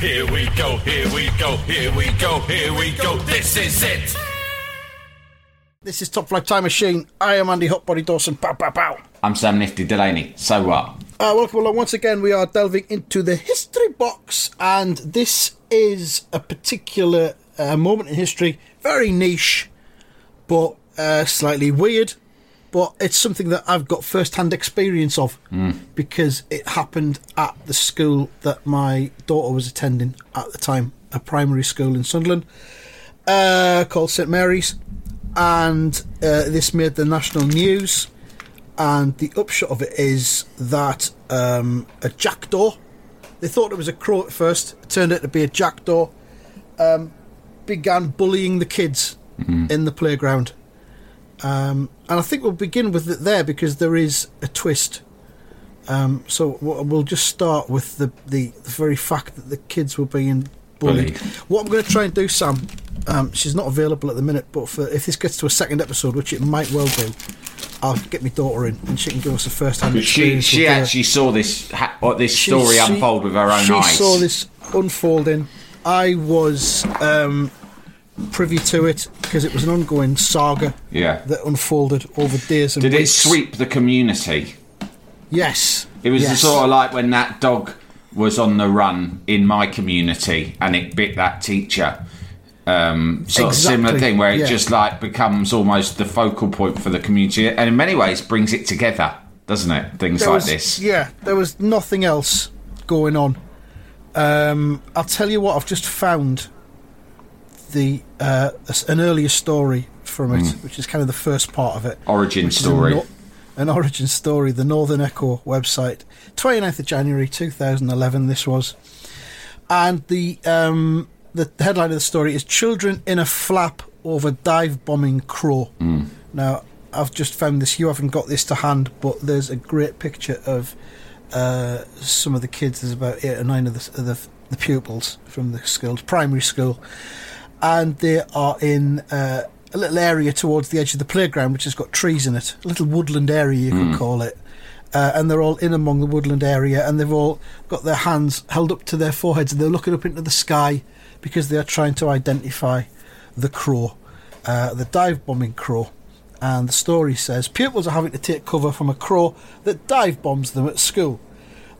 Here we go, here we go, here we go, here we go. This is it. This is Top Flight Time Machine. I am Andy Hotbody Dawson. Pow, pow, pow. I'm Sam Nifty Delaney. So what? Uh, welcome along. Once again, we are delving into the history box, and this is a particular uh, moment in history, very niche, but uh, slightly weird. But it's something that I've got first-hand experience of because it happened at the school that my daughter was attending at the time, a primary school in Sunderland uh, called St Mary's, and uh, this made the national news. And the upshot of it is that um, a jackdaw, they thought it was a crow at first, it turned out to be a jackdaw, um, began bullying the kids in the playground. Um, and I think we'll begin with it there because there is a twist. Um, so we'll just start with the, the, the very fact that the kids were being bullied. Bullied. What I'm going to try and do, Sam, um, she's not available at the minute, but for, if this gets to a second episode, which it might well do, I'll get my daughter in and she can give us a first-hand She experience. she with her. actually saw this ha- what this She- story she- unfold with her own she eyes. She saw this unfolding. I was um, privy to it because it was an ongoing saga Yeah. that unfolded over days and Did it sweep the community? Yes. It was yes. sort of like when that dog was on the run in my community and it bit that teacher. Um, sort of similar thing where it yeah. just like becomes almost the focal point for the community, and in many ways brings it together, doesn't it? Things There like was- this. Yeah, there was nothing else going on. Um, I'll tell you what. I've just found the uh, an earlier story from it, which is kind of the first part of it. Origin which is a story. no- an origin story, the Northern Echo website, 29th of January 2011. This was, and the um, the headline of the story is "Children in a Flap Over Dive Bombing Crow." Hmm. Now, I've just found this. You haven't got this to hand, but there's a great picture of uh, some of the kids. There's about eight or nine of the, of the, the pupils from the school, primary school, and they are in uh, a little area towards the edge of the playground, which has got trees in it. A little woodland area, you could call it. Uh, and they're all in among the woodland area, and they've all got their hands held up to their foreheads, and they're looking up into the sky because they are trying to identify the crow, uh, the dive bombing crow. And the story says pupils are having to take cover from a crow that dive bombs them at school.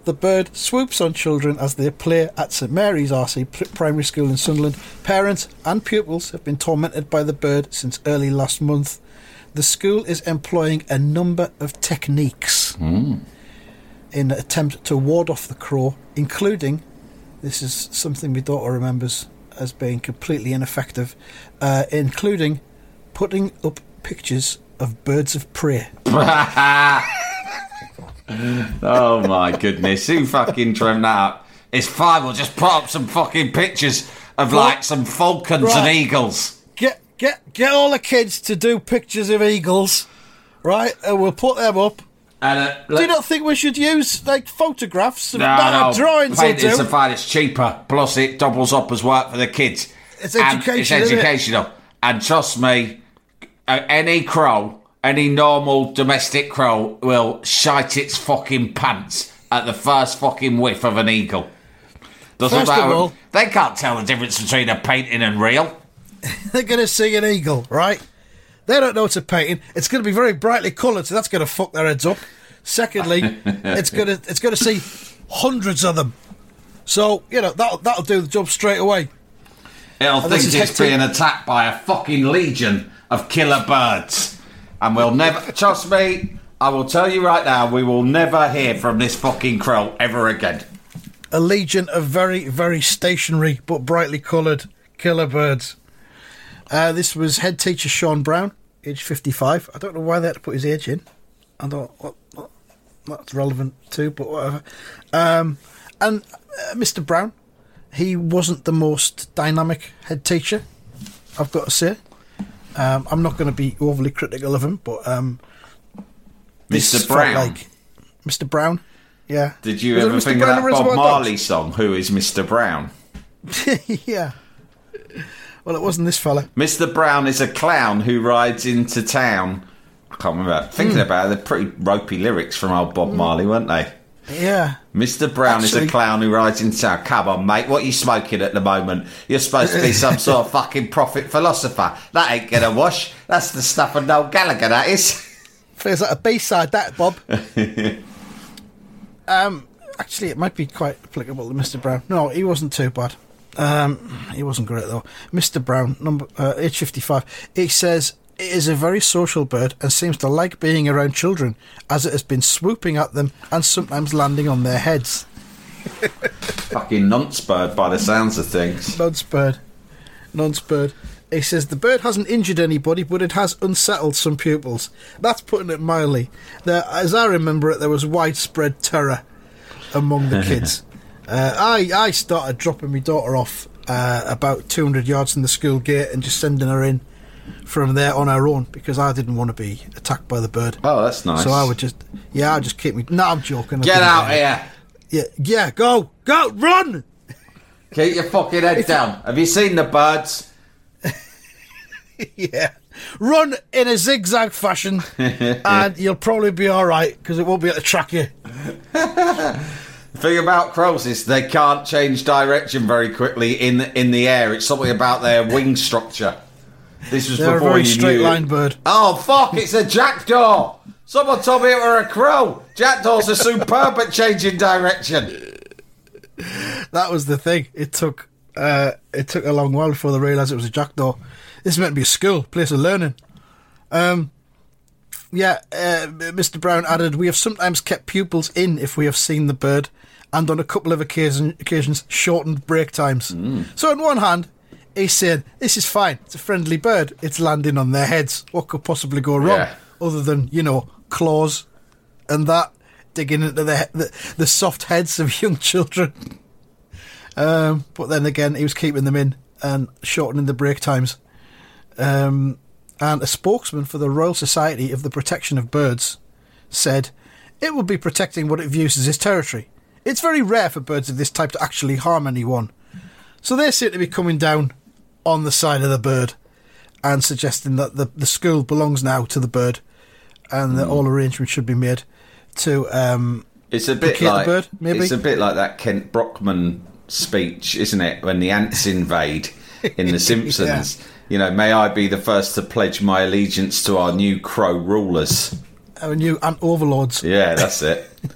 The bird swoops on children as they play at St Mary's RC Primary School in Sunderland. Parents and pupils have been tormented by the bird since early last month. The school is employing a number of techniques in an attempt to ward off the crow, including this is something my daughter remembers as being completely ineffective, uh, including putting up pictures of birds of prey. oh my goodness, who fucking trimmed that up? It's fine, we'll just put up some fucking pictures of like some falcons and eagles. Get get get all the kids to do pictures of eagles, right? And we'll put them up. And uh, Do you not think we should use like photographs? No, no, no, drawings will paintings do. are fine. It's cheaper. Plus, it doubles up as work for the kids. It's And education, It's isn't it? educational. And trust me, any crow, any normal domestic crow, will shite its fucking pants at the first fucking whiff of an eagle. Doesn't First of all- they can't tell the difference between a painting and real. They're going to see an eagle, right? They don't know it's a painting. It's going to be very brightly coloured, so that's going to fuck their heads up. Secondly, it's going to it's going to see hundreds of them, So you know that'll that'll do the job straight away. It'll And think it's hectic. being attacked by a fucking legion of killer birds. And we'll never, trust me, I will tell you right now, we will never hear from this fucking crow ever again. A legion of very very stationary but brightly coloured killer birds. Uh, this was head teacher Sean Brown, age 55. I don't know why they had to put his age in. I don't what, what that's relevant too, but whatever. Um, and uh, Mr. Brown, he wasn't the most dynamic head teacher, I've got to say. Um, I'm not going to be overly critical of him, but um, Mr. Brown. like Mr. Brown, yeah. Did you Was ever think Brown of that Bob Marley Dogs? song, Who is Mr. Brown? yeah. Well, it wasn't this fella. Mr. Brown is a clown who rides into town. I can't remember. Thinking Hmm. about it, they're pretty ropey lyrics from old Bob Marley, weren't they? Yeah. Mr. Brown is a clown who rides into town. Come on, mate. What are you smoking at the moment? You're supposed to be some sort of fucking prophet philosopher. That ain't gonna wash. That's the stuff of Noel Gallagher, that is. Feels like a B-side, that, Bob. um, actually, it might be quite applicable to Mr. Brown. No, he wasn't too bad. Um, he wasn't great, though. Mr. Brown, number uh, age 55, he says, it is a very social bird and seems to like being around children, as it has been swooping at them and sometimes landing on their heads. fucking nonce bird by the sounds of things. Nonce bird. Nonce bird. He says the bird hasn't injured anybody, but it has unsettled some pupils. That's putting it mildly. There, as I remember it, there was widespread terror among the kids. uh, I I started dropping my daughter off uh, about 200 yards from the school gate and just sending her in from there on our own because I didn't want to be attacked by the bird. Oh, that's nice. So I would just, yeah, I just keep me. No, I'm joking. I Get out here. Yeah, yeah, go, go, run. Keep your fucking head down. Have you seen the birds? yeah. Run in a zigzag fashion, and you'll probably be all right because it won't be able to track you. The thing about crows is they can't change direction very quickly in the, in the air. It's something about their wing structure. This was They're a very you straight knew. line bird. Oh fuck! It's a jackdaw. Someone told me it were a crow. Jackdaws are superb at changing direction. That was the thing. It took uh, it took a long while before they realised it was a jackdaw. This is meant to be a school, place of learning. Um, yeah, uh, Mr. Brown added, "We have sometimes kept pupils in if we have seen the bird, and on a couple of occasion, occasions shortened break times. So on one hand." He's saying, This is fine. It's a friendly bird. It's landing on their heads. What could possibly go wrong? Yeah. Other than, you know, claws and that digging into the, the, the soft heads of young children. Um, but then again, he was keeping them in and shortening the break times. Um, and a spokesman for the Royal Society of the Protection of Birds said, It will be protecting what it views as its territory. It's very rare for birds of this type to actually harm anyone. So they seem to be coming down on the side of the bird and suggesting that the, the school belongs now to the bird and that all arrangements should be made to um, It's a bit like bird, maybe? it's a bit like that Kent Brockman speech, isn't it? When the ants invade in The Simpsons. You know, may I be the first to pledge my allegiance to our new crow rulers. our new ant overlords. Yeah, that's it.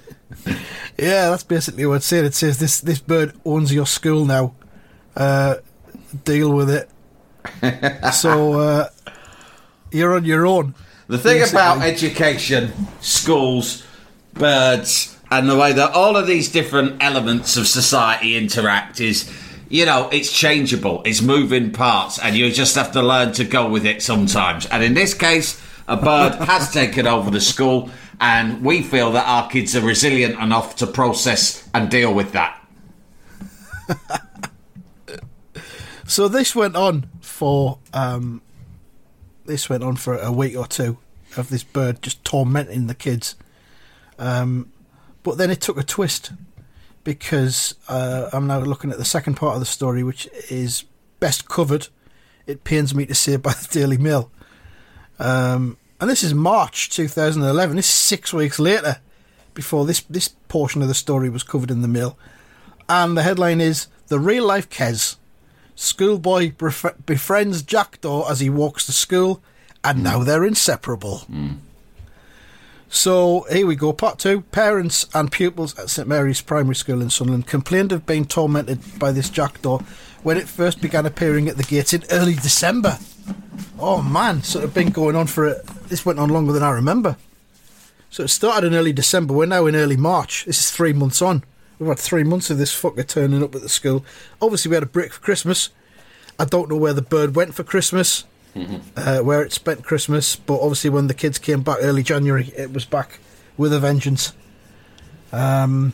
Yeah, that's basically what it said. It says this this bird owns your school now. Uh, deal with it. so uh, you're on your own. The thing Basically. about education, schools, birds, and the way that all of these different elements of society interact is, you know, it's changeable, it's moving parts, and you just have to learn to go with it sometimes. And in this case, a bird has taken over the school, and we feel that our kids are resilient enough to process and deal with that. So this went on for um, this went on for a week or two of this bird just tormenting the kids. Um, but then it took a twist because uh, I'm now looking at the second part of the story, which is best covered. It pains me to say by the Daily Mail, um, and this is March 2011. This is six weeks later before this this portion of the story was covered in the Mail, and the headline is "The Real Life Kes." Schoolboy bef- befriends Jackdaw as he walks to school, and now they're inseparable. So here we go. Part two. Parents and pupils at St Mary's Primary School in Sunderland complained of being tormented by this jackdaw when it first began appearing at the gates in early December. Oh man, so it's been going on for a, this went on longer than I remember. So it started in early December. We're now in early March. This is three months on. We've had three months of this fucker turning up at the school. Obviously, we had a break for Christmas. I don't know where the bird went for Christmas, uh, where it spent Christmas, but obviously, when the kids came back early January, it was back with a vengeance. Um,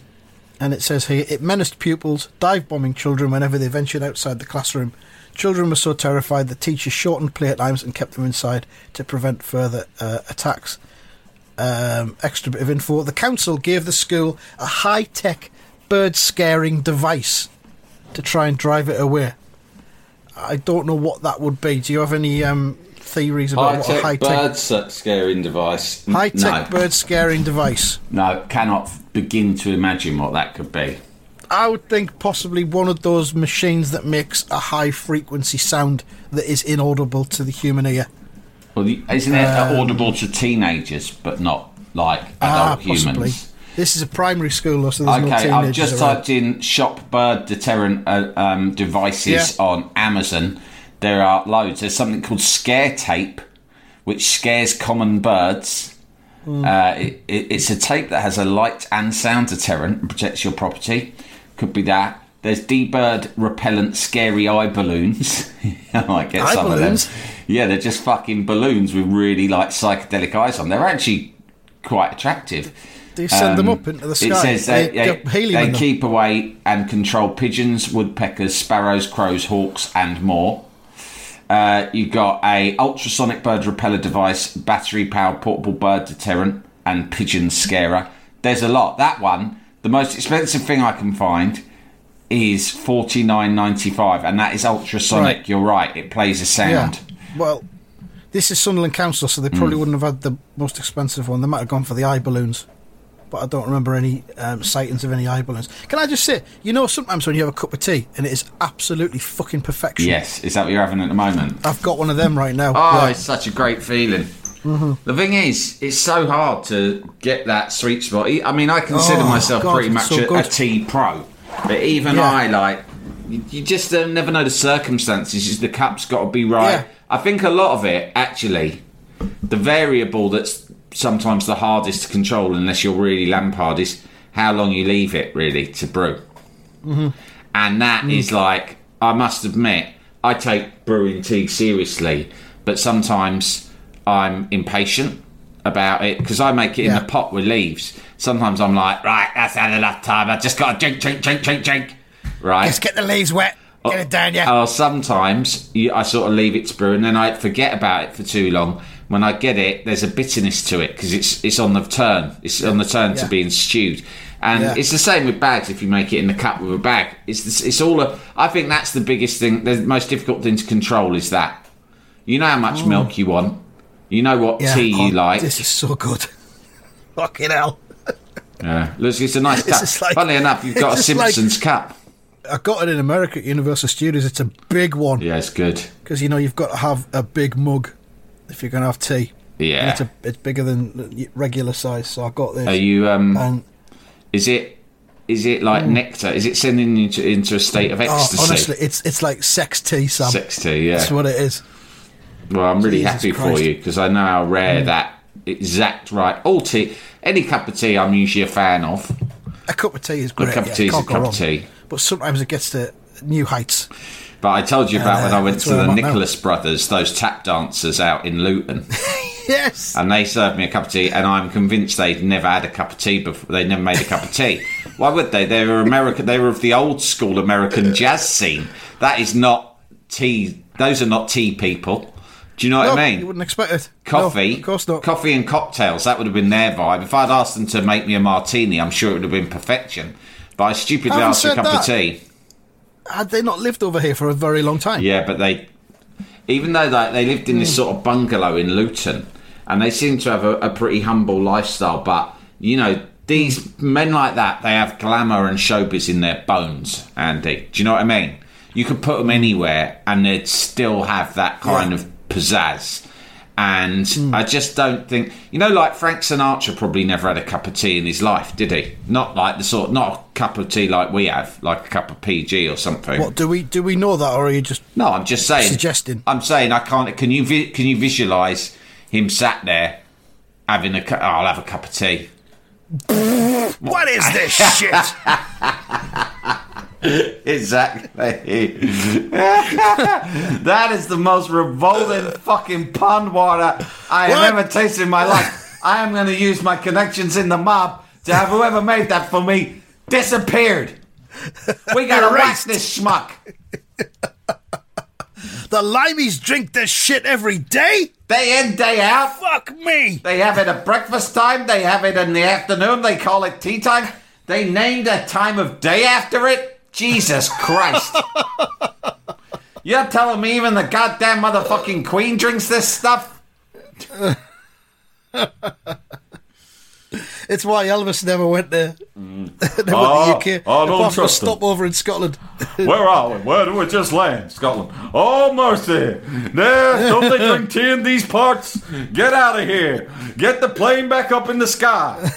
and it says here it menaced pupils, dive bombing children whenever they ventured outside the classroom. Children were so terrified that teachers shortened playtimes and kept them inside to prevent further uh, attacks. Um, extra bit of info: the council gave the school a high-tech bird scaring device to try and drive it away. I don't know what that would be. Do you have any um, theories about High what a high-tech bird scaring device. High-tech no. bird scaring device? No, cannot begin to imagine what that could be. I would think possibly one of those machines that makes a high frequency sound that is inaudible to the human ear. Well, isn't it audible to teenagers, but not like adult ah, humans? possibly. This is a primary school, so there's no Okay, teenagers I've just around. typed in shop bird deterrent uh, um, devices on Amazon. There are loads. There's something called scare tape, which scares common birds. Hmm. Uh, it, it, it's a tape that has a light and sound deterrent and protects your property. Could be that. There's D-bird repellent scary eye balloons. I might get Eye some balloons? of them. Yeah, they're just fucking balloons with really like psychedelic eyes on. They're actually quite attractive. Do you send them up into the sky? Um, It says they, They they, they them. keep away and control pigeons, woodpeckers, sparrows, crows, hawks, and more. Uh, you've got a ultrasonic bird repeller device, battery powered portable bird deterrent, and pigeon scarer. There's a lot. That one, the most expensive thing I can find, is forty nine ninety five, and that is ultrasonic. Right. You're right. It plays a sound. Well, this is Sunderland Council, so they probably wouldn't have had the most expensive one. They might have gone for the eye balloons. But I don't remember any um, sightings of any eye balloons. Can I just say, you know, sometimes when you have a cup of tea and it is absolutely fucking perfection. Yes, is that what you're having at the moment? I've got one of them right now. Oh, Yeah. it's such a great feeling. The thing is, it's so hard to get that sweet spot. I mean, I consider Oh, myself God, pretty much so a, a tea pro, but even Yeah. I like. You just uh, never know the circumstances. The cup's got to be right. Yeah. I think a lot of it, actually, the variable that's sometimes the hardest to control, unless you're really Lampard, is how long you leave it really to brew. Mm-hmm. And that is Mm. like, I must admit, I take brewing tea seriously, but sometimes I'm impatient about it because I make it Yeah. in a pot with leaves. Sometimes I'm like, right, that's had enough time. I just got to drink, drink, drink, drink, drink. Right. Let's get the leaves wet. Get it down, yeah. Uh, sometimes you, I sort of leave it to brew and then I forget about it for too long. When I get it, there's a bitterness to it because it's it's on the turn. It's on the turn to being stewed, and Yeah. it's the same with bags. If you make it in the cup with a bag, it's this, it's all. A, I think that's the biggest thing. The most difficult thing to control is that. You know how much oh. milk you want. You know what Oh. yeah. tea Oh, you like. This is so good. Fucking hell. Yeah. Look, it's a nice cup. like- Funnily enough, you've got a is like- Simpsons cup. I got it in America at Universal Studios. It's a big one Yeah, it's good. because you know you've got to have a big mug if you're going to have tea. Yeah. it's a, it's bigger than regular size, so I got this. Are you? Um, and Is it? Is it like nectar? Is it sending you into, into a state of Mm. oh, ecstasy? honestly, it's it's like sex tea, Sam. Sex tea, yeah. That's what it is. Well, I'm really Jesus happy for Christ. Mm. you because I know how rare that exact right. All tea, any cup of tea, I'm usually a fan of. A cup of tea is great. A cup of yeah, tea is a cup of tea. But sometimes it gets to new heights. But I told you about Uh, when I went to the I'm at now. Nicholas Brothers, those tap dancers out in Luton, Yes. and they served me a cup of tea, and I'm convinced they'd never had a cup of tea before. They never made a cup of tea. Why would they? They were American. They were of the old school American jazz scene. That is not tea. Those are not tea people. Do you know what No, I mean? You wouldn't expect it. coffee, No, of course not. Coffee and cocktails. That would have been their vibe. If I'd asked them to make me a martini, I'm sure it would have been perfection. But I stupidly asked for a cup of tea. Had they not lived over here for a very long time? Yeah, but they, even though they, they lived in this Hmm. sort of bungalow in Luton, and they seem to have a, a pretty humble lifestyle. But you know, these men like that, they have glamour and showbiz in their bones. Andy, do you know what I mean? You could put them anywhere, and they'd still have that kind Yeah. of pizzazz. And Hmm. I just don't think you know, like Frank Sinatra probably never had a cup of tea in his life, did he? Not like the sort, not a cup of tea like we have, like a cup of PG or something. What do we do? We know that, or are you just No, I'm just saying. Suggesting. I'm saying I can't. Can you can you visualise him sat there having a? Oh, I'll have a cup of tea. what is this shit? Exactly. that is the most revolting fucking pond water I have What? ever tasted in my life. I am going to use my connections in the mob to have whoever made that for me disappeared. We got to Erased. this schmuck. the limeys drink this shit every day. Day in, day out. Fuck me. They have it at breakfast time. They have it in the afternoon. They call it tea time. They named a time of day after it. Jesus Christ. You're telling me even the goddamn motherfucking queen drinks this stuff? It's why Elvis never went there. never went Ah, to the UK. I don't apart from a trust him. stopover in Scotland. Where are we? Where do we just land? Scotland. Oh, mercy. There, don't they drink tea in these parts? Get out of here. Get the plane back up in the sky.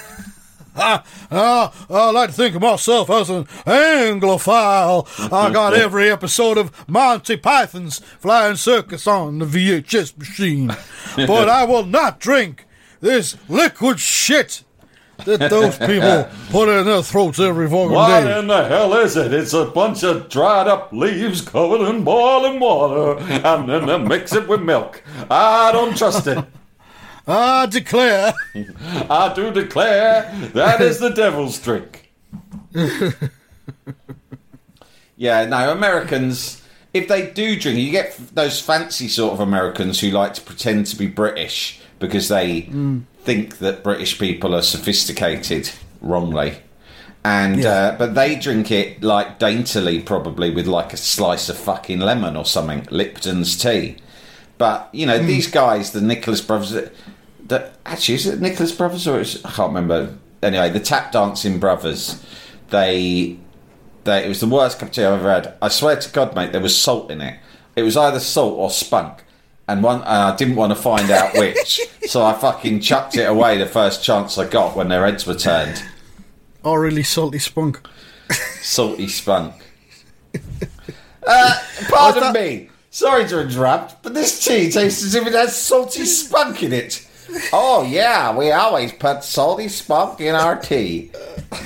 Ah, I like to think of myself as an Anglophile. I got every episode of Monty Python's Flying Circus on the VHS machine. But I will not drink this liquid shit that those people put in their throats every fucking What day. in the hell is it? It's a bunch of dried up leaves covered in boiling water, and then they mix it with milk. I don't trust it. I declare, I do declare that is the devil's drink. Yeah, no, Americans, if they do drink, you get those fancy sort of Americans who like to pretend to be British because they think that British people are sophisticated wrongly. And Yeah. uh, but they drink it like daintily, probably with like a slice of fucking lemon or something, Lipton's tea. But you know these guys, the Nicholas brothers. That- That actually is it Nicholas brothers or is, I can't remember. Anyway, the tap dancing brothers. They that it was the worst cup of tea I've ever had. I swear to God, mate, there was salt in it. It was either salt or spunk, and one and I didn't want to find out which, so I fucking chucked it away the first chance I got when their heads were turned. or really salty spunk. Salty spunk. Uh, pardon thought- me. Sorry to interrupt, but this tea tastes as if it has salty spunk in it. Oh yeah, we always put salty spunk in our tea.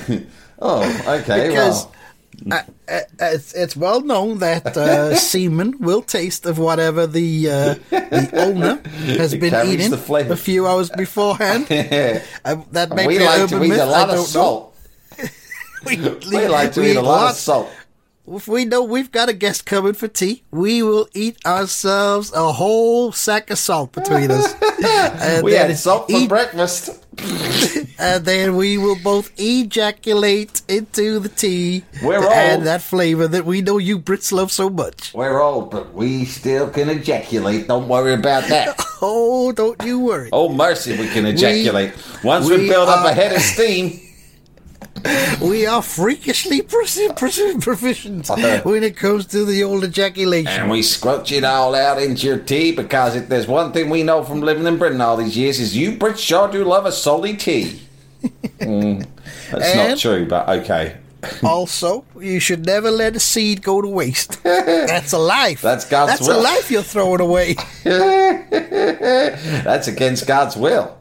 oh, okay. Because well. uh, uh, it's, it's well known that uh, semen will taste of whatever the uh, the owner has It been eating a few hours beforehand. Uh, that may we be like urban to eat a lot of salt. We, We like to we eat a lot of salt. If we know we've got a guest coming for tea, we will eat ourselves a whole sack of salt between us. and, We had salt for eat- breakfast. and then we will both ejaculate into the tea We're to add that flavor that we know you Brits love so much. We're old, but we still can ejaculate. Don't worry about that. Oh, don't you worry. Oh, mercy, we can ejaculate. Once we, we build up a head of steam, We are freakishly profi- profi- proficient when it comes to the old ejaculation. and we squelch it all out into your tea, because if there's one thing we know from living in Britain all these years is you Brits sure do love a salty tea. Mm, that's not true, but okay. Also, you should never let a seed go to waste. That's a life. That's God's will. That's a life you're throwing away. That's against God's will.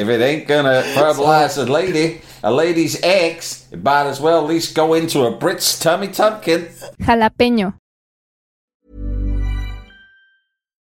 If it ain't gonna fertilize a lady, a lady's eggs, it might as well at least go into a Brit's tummy tumpkin. Jalapeño.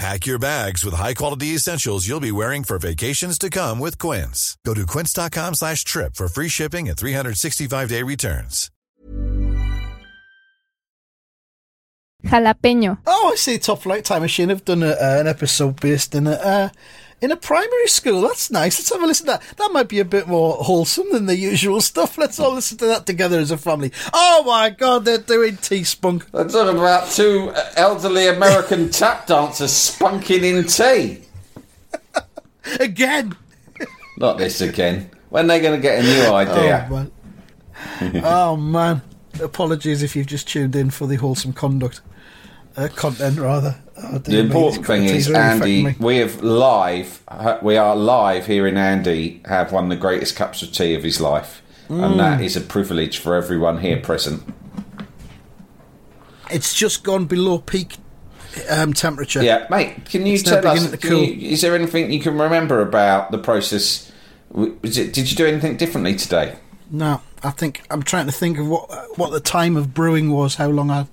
Pack your bags with high-quality essentials you'll be wearing for vacations to come with Quince. Go to quince.com slash trip for free shipping and 365-day returns. Jalapeño. Oh, I see. Top Flight Time Machine have done a, uh, an episode based in a uh, in a primary school. That's nice. Let's have a listen to that. That might be a bit more wholesome than the usual stuff. Let's all listen to that together as a family. Oh my God, they're doing tea spunk. They're talking about two elderly American tap dancers spunking in tea. Again. Not this again. When are they going to get a new idea? Oh man. oh man. Apologies if you've just tuned in for the wholesome conduct. Uh, content rather. Oh, The important thing is, really Andy, we have live, we are live here in Andy, have one of the greatest cups of tea of his life. And Mm. that is a privilege for everyone here present. It's just gone below peak um, temperature. Yeah, mate, can you It's tell us, beginning to can cool. you- is there anything you can remember about the process? It, did you do anything differently today? No, I think I'm trying to think of what what the time of brewing was. How long I.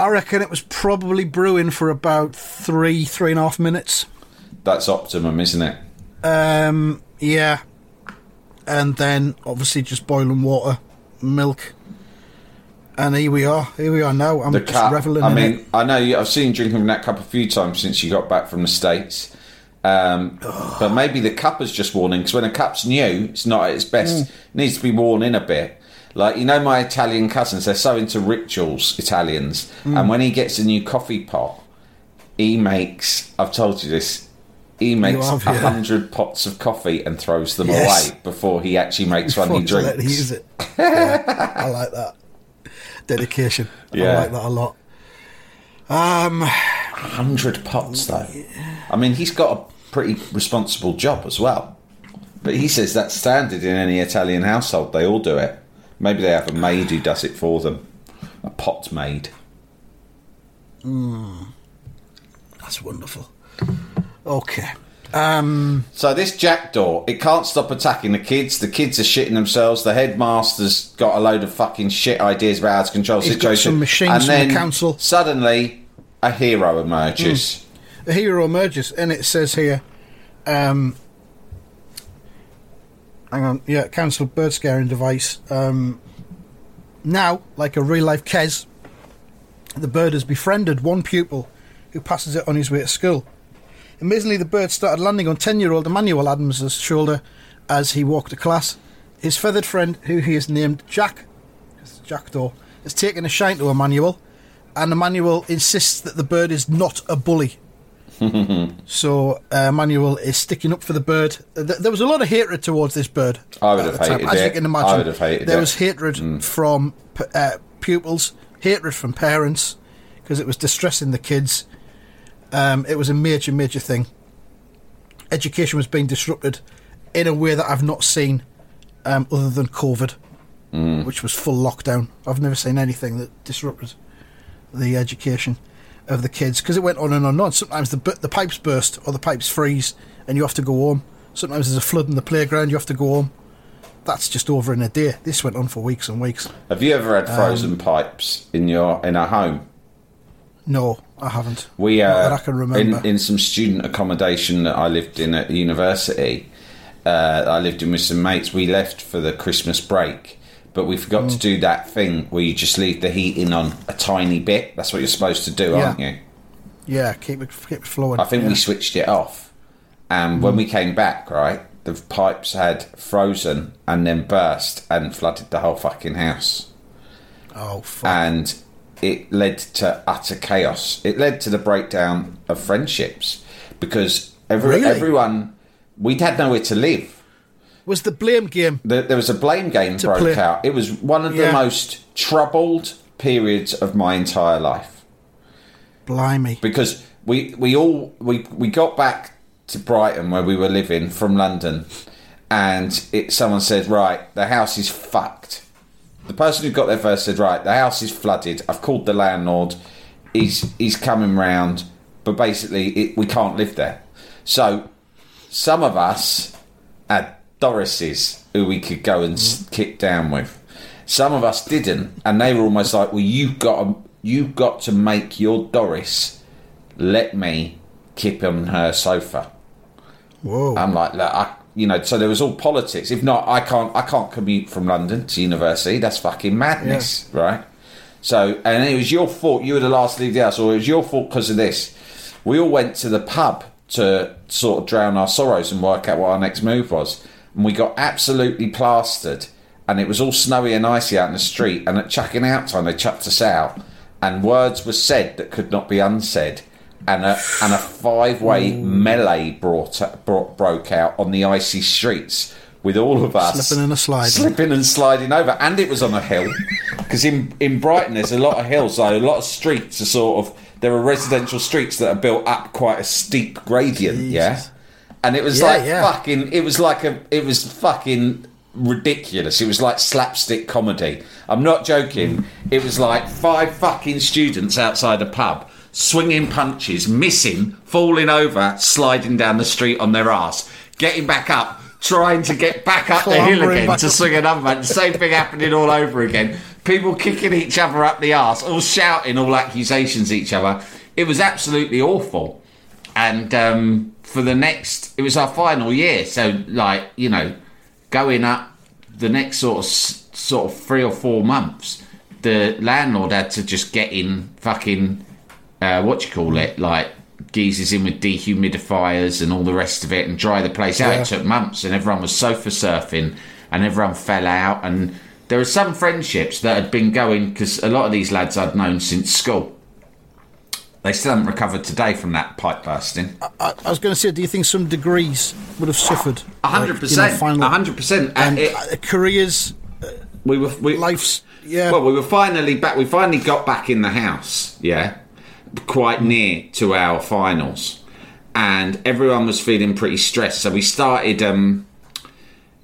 I reckon it was probably brewing for about three, three and a half minutes. That's optimum, isn't it? Um, yeah, and then obviously just boiling water, milk, and here we are. Here we are now. I'm The just cup. reveling I in mean, it. I know you, I've seen you drinking from that cup a few times since you got back from the states. Um, but maybe the cup is just worn in because when a cup's new, it's not at its best. Mm. It needs to be worn in a bit. Like you know, my Italian cousins, they're so into rituals. Italians, Mm. and when he gets a new coffee pot, he makes. I've told you this. He makes a yeah. hundred pots of coffee and throws them Yes. away before he actually makes one he Before to let drinks. use it. Yeah, I like that dedication. Yeah. I like that a lot. Um, hundred pots though. I mean, he's got a pretty responsible job as well. But he says that's standard in any Italian household. They all do it. Maybe they have a maid who does it for them. A pot maid. that's wonderful. Okay. Um, So this jackdaw, it can't stop attacking the kids. The kids are shitting themselves. The headmaster's got a load of fucking shit ideas about how to control the He's got situation. some machines and from the council. Suddenly, a hero emerges. a hero emerges, and it says here, um, hang on, yeah, council bird scaring device. Um, now, like a real life Kes, the bird has befriended one pupil who passes it on his way to school. Amazingly, the bird started landing on 10 year old Emmanuel Adams' shoulder as he walked to class. His feathered friend, who he has named Jack, Jackdaw, has taken a shine to Emmanuel, and Emmanuel insists that the bird is not a bully. so uh, Emmanuel is sticking up for the bird. Uh, th- there was a lot of hatred towards this bird. I would have the time, hated as you can imagine. I would have hated there it. Mm. was hatred from p- uh, pupils, hatred from parents, because it was distressing the kids. Um, it was a major, major thing. Education was being disrupted in a way that I've not seen, um, other than COVID, Mm. which was full lockdown. I've never seen anything that disrupted the education of the kids because it went on and on and on. Sometimes the the pipes burst or the pipes freeze and you have to go home. Sometimes there's a flood in the playground, you have to go home. That's just over in a day. This went on for weeks and weeks. Have you ever had Um, frozen pipes in your in a home? No, I haven't. We uh, that I can remember. in in some student accommodation that I lived in at university. Uh, I lived in with some mates. We left for the Christmas break, but we forgot Mm. to do that thing where you just leave the heating on a tiny bit. That's what you're supposed to do, Yeah. aren't you? yeah, keep it keep it flowing. I think yeah. we switched it off, and when we came back, right, the pipes had frozen and then burst and flooded the whole fucking house. Oh fuck. and it led to utter chaos. It led to the breakdown of friendships because every, Really? everyone we'd had nowhere to live. Was the blame game? There, there was a blame game broke play. out. It was one of the most troubled periods of my entire life Blimey. because we we all we we got back to Brighton where we were living from London, and it someone said, right, the house is fucked. The person who got there first said, right, the house is flooded. I've called the landlord. He's he's coming round, but basically it, we can't live there. So some of us had Doris's. who we could go and mm. kick down with. Some of us didn't, and they were almost like, "Well, you've got to, you've got to make your Doris let me kip on her sofa." Whoa. I'm like, look, I, you know, so there was all politics. If not, I can't, I can't commute from London to university. That's fucking madness, right? So, and it was your fault. You were the last to leave the house, or it was your fault because of this. We all went to the pub to sort of drown our sorrows and work out what our next move was, and we got absolutely plastered. And it was all snowy and icy out in the street. And at chucking out time, they chucked us out, and words were said that could not be unsaid and a and a five way melee brought, brought broke out on the icy streets with all of us Slipping and sliding. slipping and sliding over, and it was on a hill because in in Brighton there's a lot of hills, so a lot of streets are sort of there are residential streets that are built up quite a steep gradient, yeah, Jesus. And it was Yeah, like yeah. fucking it was like a it was fucking ridiculous. It was like slapstick comedy. I'm not joking. It was like five fucking students outside a pub swinging punches, missing, falling over, sliding down the street on their ass, getting back up, trying to get back up the hill again to up. swing another punch. Same thing happening all over again. People kicking each other up the ass, all shouting all accusations at each other. It was absolutely awful and um, for the next it was our final year. So like you know going up the next sort of sort of three or four months the landlord had to just get in fucking uh, what you call it? Like geezers in with dehumidifiers and all the rest of it and dry the place out. Yeah. it took months and everyone was sofa surfing and everyone fell out. And there were some friendships that had been going because a lot of these lads I'd known since school they still haven't recovered today from that pipe bursting. I, I was going to say, do you think some degrees would have suffered? Hundred percent, a hundred percent. And it, uh, careers, we were we, life's, yeah. Well, we were finally back. We finally got back in the house. Yeah, quite near to our finals, and everyone was feeling pretty stressed. So we started. Um,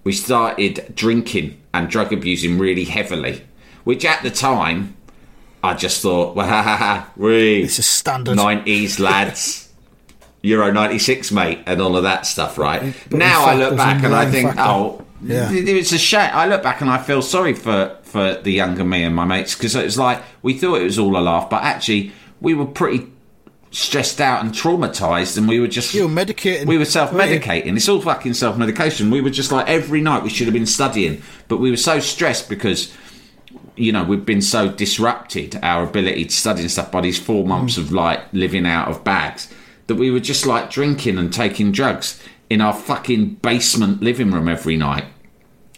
we started drinking and drug abusing really heavily, which at the time I just thought, we This is standard. nineties lads. Euro '96, mate, and all of that stuff, right? But now I look back and I think, factor. oh, Yeah. it's a shame. I look back and I feel sorry for for the younger me and my mates because it was like we thought it was all a laugh, but actually we were pretty stressed out and traumatized, and we were just You were medicating, We were self-medicating. It's all fucking self-medication. We were just like every night we should have been studying, but we were so stressed because you know we've been so disrupted our ability to study and stuff by these four hmm. months of like living out of bags that we were just like drinking and taking drugs in our fucking basement living room every night.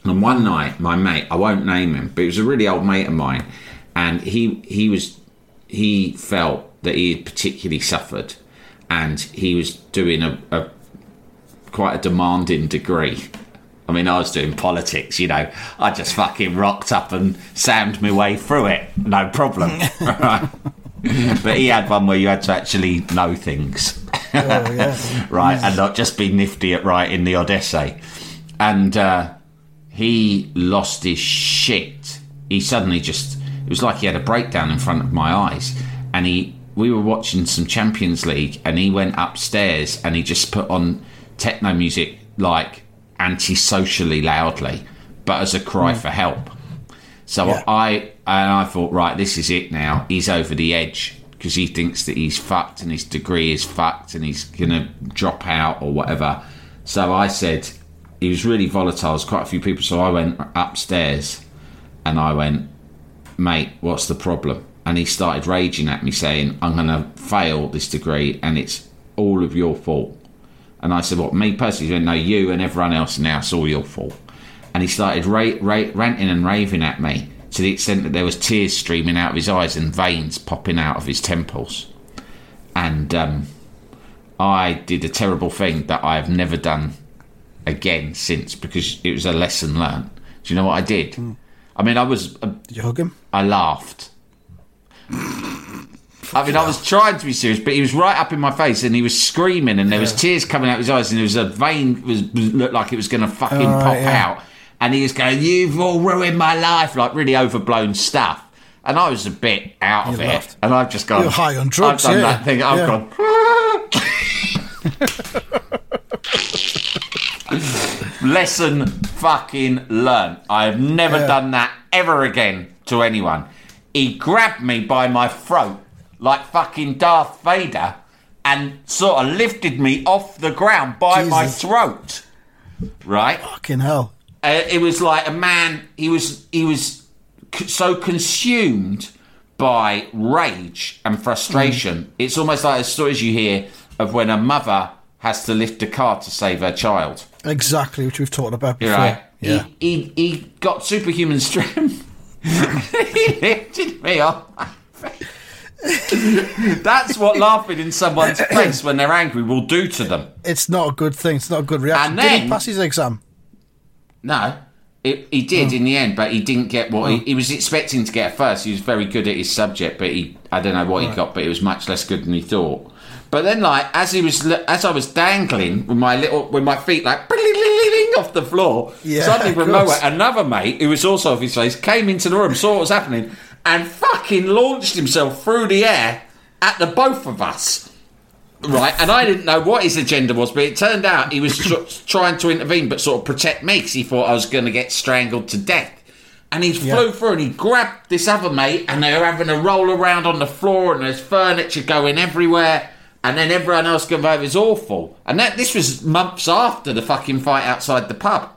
And one hmm. night, my mate, I won't name him, but he was a really old mate of mine, and he he was he felt that he had particularly suffered, and he was doing a, a quite a demanding degree. I mean, I was doing politics, you know. I just fucking rocked up and sammed my way through it, no problem. right? but he had one where you had to actually know things Oh, yeah. right, and not just be nifty at writing the odd essay. And uh, he lost his shit. He suddenly just it was like he had a breakdown in front of my eyes, and he we were watching some Champions League, and he went upstairs and he just put on techno music like anti-socially loudly, but as a cry hmm. for help. So Yeah. I and I thought, right, this is it now. He's over the edge because he thinks that he's fucked and his degree is fucked and he's gonna drop out or whatever. So I said he was really volatile. There's quite a few people. So I went upstairs and I went, mate, what's the problem? And he started raging at me, saying, I'm gonna fail this degree and it's all of your fault. And I said, What, me personally? He went, No, you and everyone else now, it's all your fault. And he started ra- ra- ranting and raving at me to the extent that there was tears streaming out of his eyes and veins popping out of his temples. And um, I did a terrible thing that I have never done again since because it was a lesson learned. Do you know what I did? I mean, I was uh, Did you hug him? I laughed. I mean, I was trying to be serious, but he was right up in my face, and he was screaming, and there was tears coming out of his eyes, and there was a vein was looked like it was going to fucking right, pop yeah. out, and he was going, "You've all ruined my life," like really overblown stuff. And I was a bit out of You it, and I've just gone. You're high on drugs, I've done yeah. that thing. I've gone. Lesson fucking learned. I have never done that ever again to anyone. He grabbed me by my throat like fucking Darth Vader and sort of lifted me off the ground by my throat. Right? Fucking hell. Uh, it was like a man. He was he was c- so consumed by rage and frustration. It's almost like the stories you hear of when a mother has to lift a car to save her child. Exactly, which we've talked about before. right. Yeah. He, he he got superhuman strength. he lifted me off. That's what laughing in someone's face when they're angry will do to them. It's not a good thing. It's not a good reaction. And Did he then- pass his exam? No, it, he did oh. in the end, but he didn't get what he, oh. he was expecting to get first. He was very good at his subject, but he I don't know what he got, but it was much less good than he thought. But then, like as he was, as I was dangling with my little, with my feet like off the floor, Yeah, suddenly of from course. nowhere, another mate who was also off his face came into the room, saw what was happening, and fucking launched himself through the air at the both of us. Right, and I didn't know what his agenda was, but it turned out he was tr- trying to intervene, but sort of protect me because he thought I was going to get strangled to death. And he flew through and he grabbed this other mate, and they were having a roll around on the floor, and there's furniture going everywhere, and then everyone else going over. It was awful. And that this was months after the fucking fight outside the pub.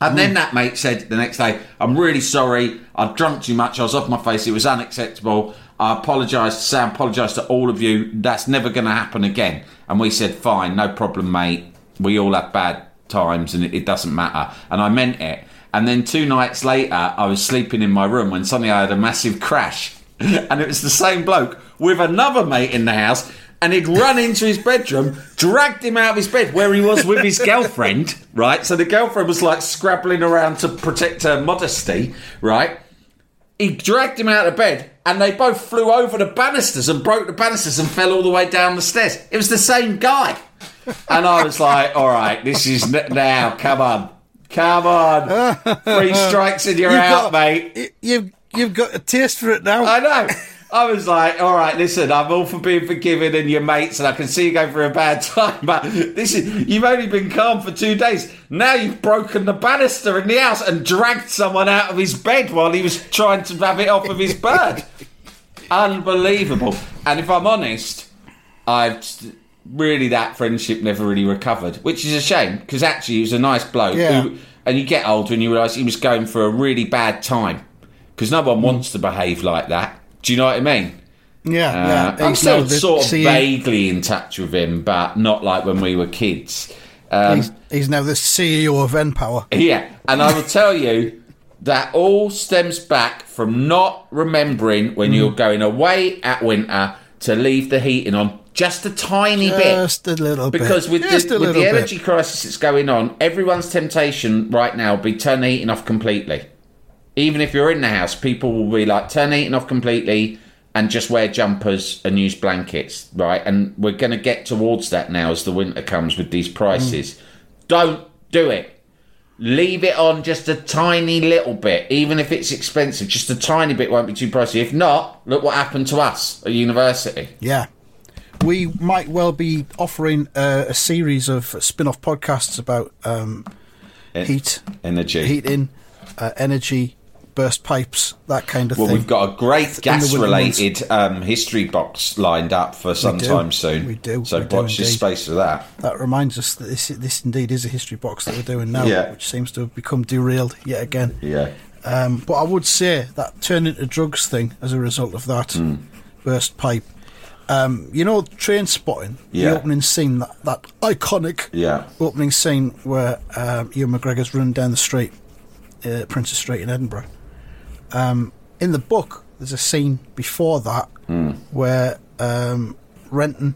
And then hmm. that mate said the next day, I'm really sorry. I'd drunk too much. I was off my face. It was unacceptable. I apologise to Sam, apologise to all of you. That's never going to happen again. And we said, fine, no problem, mate. We all have bad times and it, it doesn't matter. And I meant it. And then two nights later, I was sleeping in my room when suddenly I had a massive crash. and it was the same bloke with another mate in the house. And he'd run into his bedroom, dragged him out of his bed where he was with his girlfriend, right? So the girlfriend was like scrabbling around to protect her modesty, right? He dragged him out of bed and they both flew over the banisters and broke the banisters and fell all the way down the stairs. It was the same guy. And I was like, all right, this is n- now, come on. Come on. Three strikes and you're You've out, got- mate. You've you've got a taste for it now. I know. I was like, all right, listen, I'm all for being forgiven and your mates, and I can see you go through a bad time, but this is you've only been calm for two days. Now you've broken the banister in the house and dragged someone out of his bed while he was trying to have it off of his bird. Unbelievable. And if I'm honest, I've really that friendship never really recovered, which is a shame because actually he was a nice bloke. Yeah. Who, and you get older and you realise he was going for a really bad time because no one hmm. wants to behave like that. Do you know what I mean? yeah, Uh, yeah. I'm still sort of CEO vaguely in touch with him, but not like when we were kids. Um, He's, he's now the CEO of Empower. yeah, and I will tell you that all stems back from not remembering when you're going away at winter to leave the heating on just a tiny bit. Just a little bit. Because with Just the, with the bit. energy crisis that's going on, everyone's temptation right now will be turn the heating off completely. Even if you're in the house, people will be like, turn the heating off completely and just wear jumpers and use blankets, right? And we're going to get towards that now as the winter comes with these prices. Don't do it. Leave it on just a tiny little bit, even if it's expensive. Just a tiny bit won't be too pricey. If not, look what happened to us at university. Yeah. We might well be offering uh, a series of spin off podcasts about um, heat, Energy. heating, uh, energy, burst pipes, that kind of Well, thing. Well, we've got a great gas related um, history box lined up for some time soon. We do. So We watch this space for that. That reminds us that this, this indeed is a history box that we're doing now, Yeah. which seems to have become derailed yet again. Yeah. Um, but I would say that turn into drugs thing as a result of that Hmm. burst pipe. Um, you know, Trainspotting, Yeah. the opening scene, that, that iconic Yeah. opening scene where um, Ewan McGregor's running down the street, uh, Princes Street in Edinburgh. Um, in the book, there's a scene before that Hmm. where um, Renton,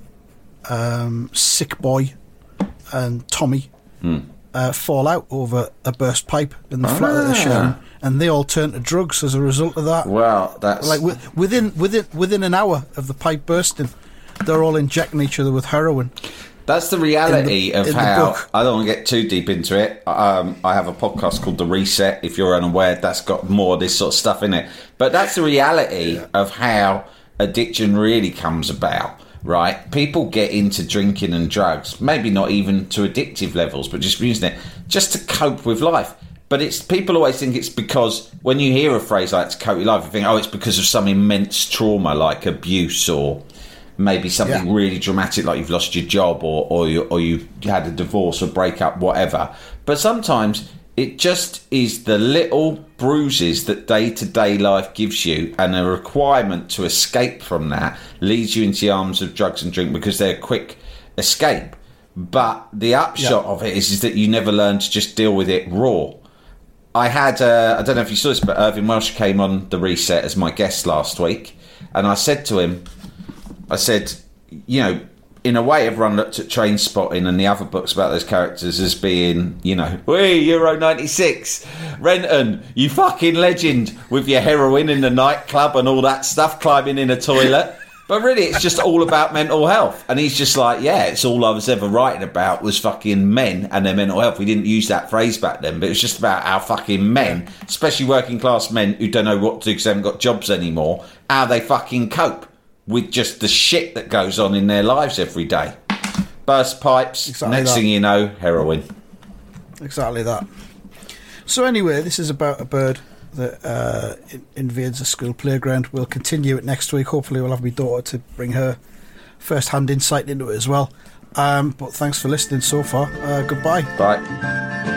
um, Sick Boy, and Tommy Hmm. uh, fall out over a burst pipe in the flat they're Ah. sharing, and they all turn to drugs as a result of that. Well, that's Like wi- within within within an hour of the pipe bursting, they're all injecting each other with heroin. That's the reality the- of how. I don't want to get too deep into it. Um, I have a podcast called The Reset. If you're unaware, that's got more of this sort of stuff in it. But that's the reality of how addiction really comes about. right? People get into drinking and drugs, maybe not even to addictive levels, but just using it just to cope with life. But it's people always think it's because when you hear a phrase like to cope with life, you think, oh, it's because of some immense trauma like abuse or maybe something Yeah. really dramatic like you've lost your job or or you, or you had a divorce or breakup, whatever. But sometimes it just is the little bruises that day to day life gives you, and a requirement to escape from that leads you into the arms of drugs and drink because they're a quick escape. But the upshot of it is, is that you never learn to just deal with it raw. I had, uh, I don't know if you saw this, but Irvine Welsh came on the reset as my guest last week, and I said to him, I said, you know, in a way, everyone looked at Trainspotting and the other books about those characters as being, you know, we Euro '96, Renton, you fucking legend with your heroin in the nightclub and all that stuff, climbing in a toilet. But really, it's just all about mental health. And he's just like, yeah, it's all I was ever writing about was fucking men and their mental health. We didn't use that phrase back then, but it was just about our fucking men, especially working class men who don't know what to do because they haven't got jobs anymore, how they fucking cope with just the shit that goes on in their lives every day. Burst pipes, Exactly next that. thing you know, heroin. Exactly that. So anyway, this is about a bird that uh, invades a school playground. We'll continue it next week. Hopefully, we'll have my daughter to bring her first-hand insight into it as well. Um, but thanks for listening so far. Uh, goodbye. Right.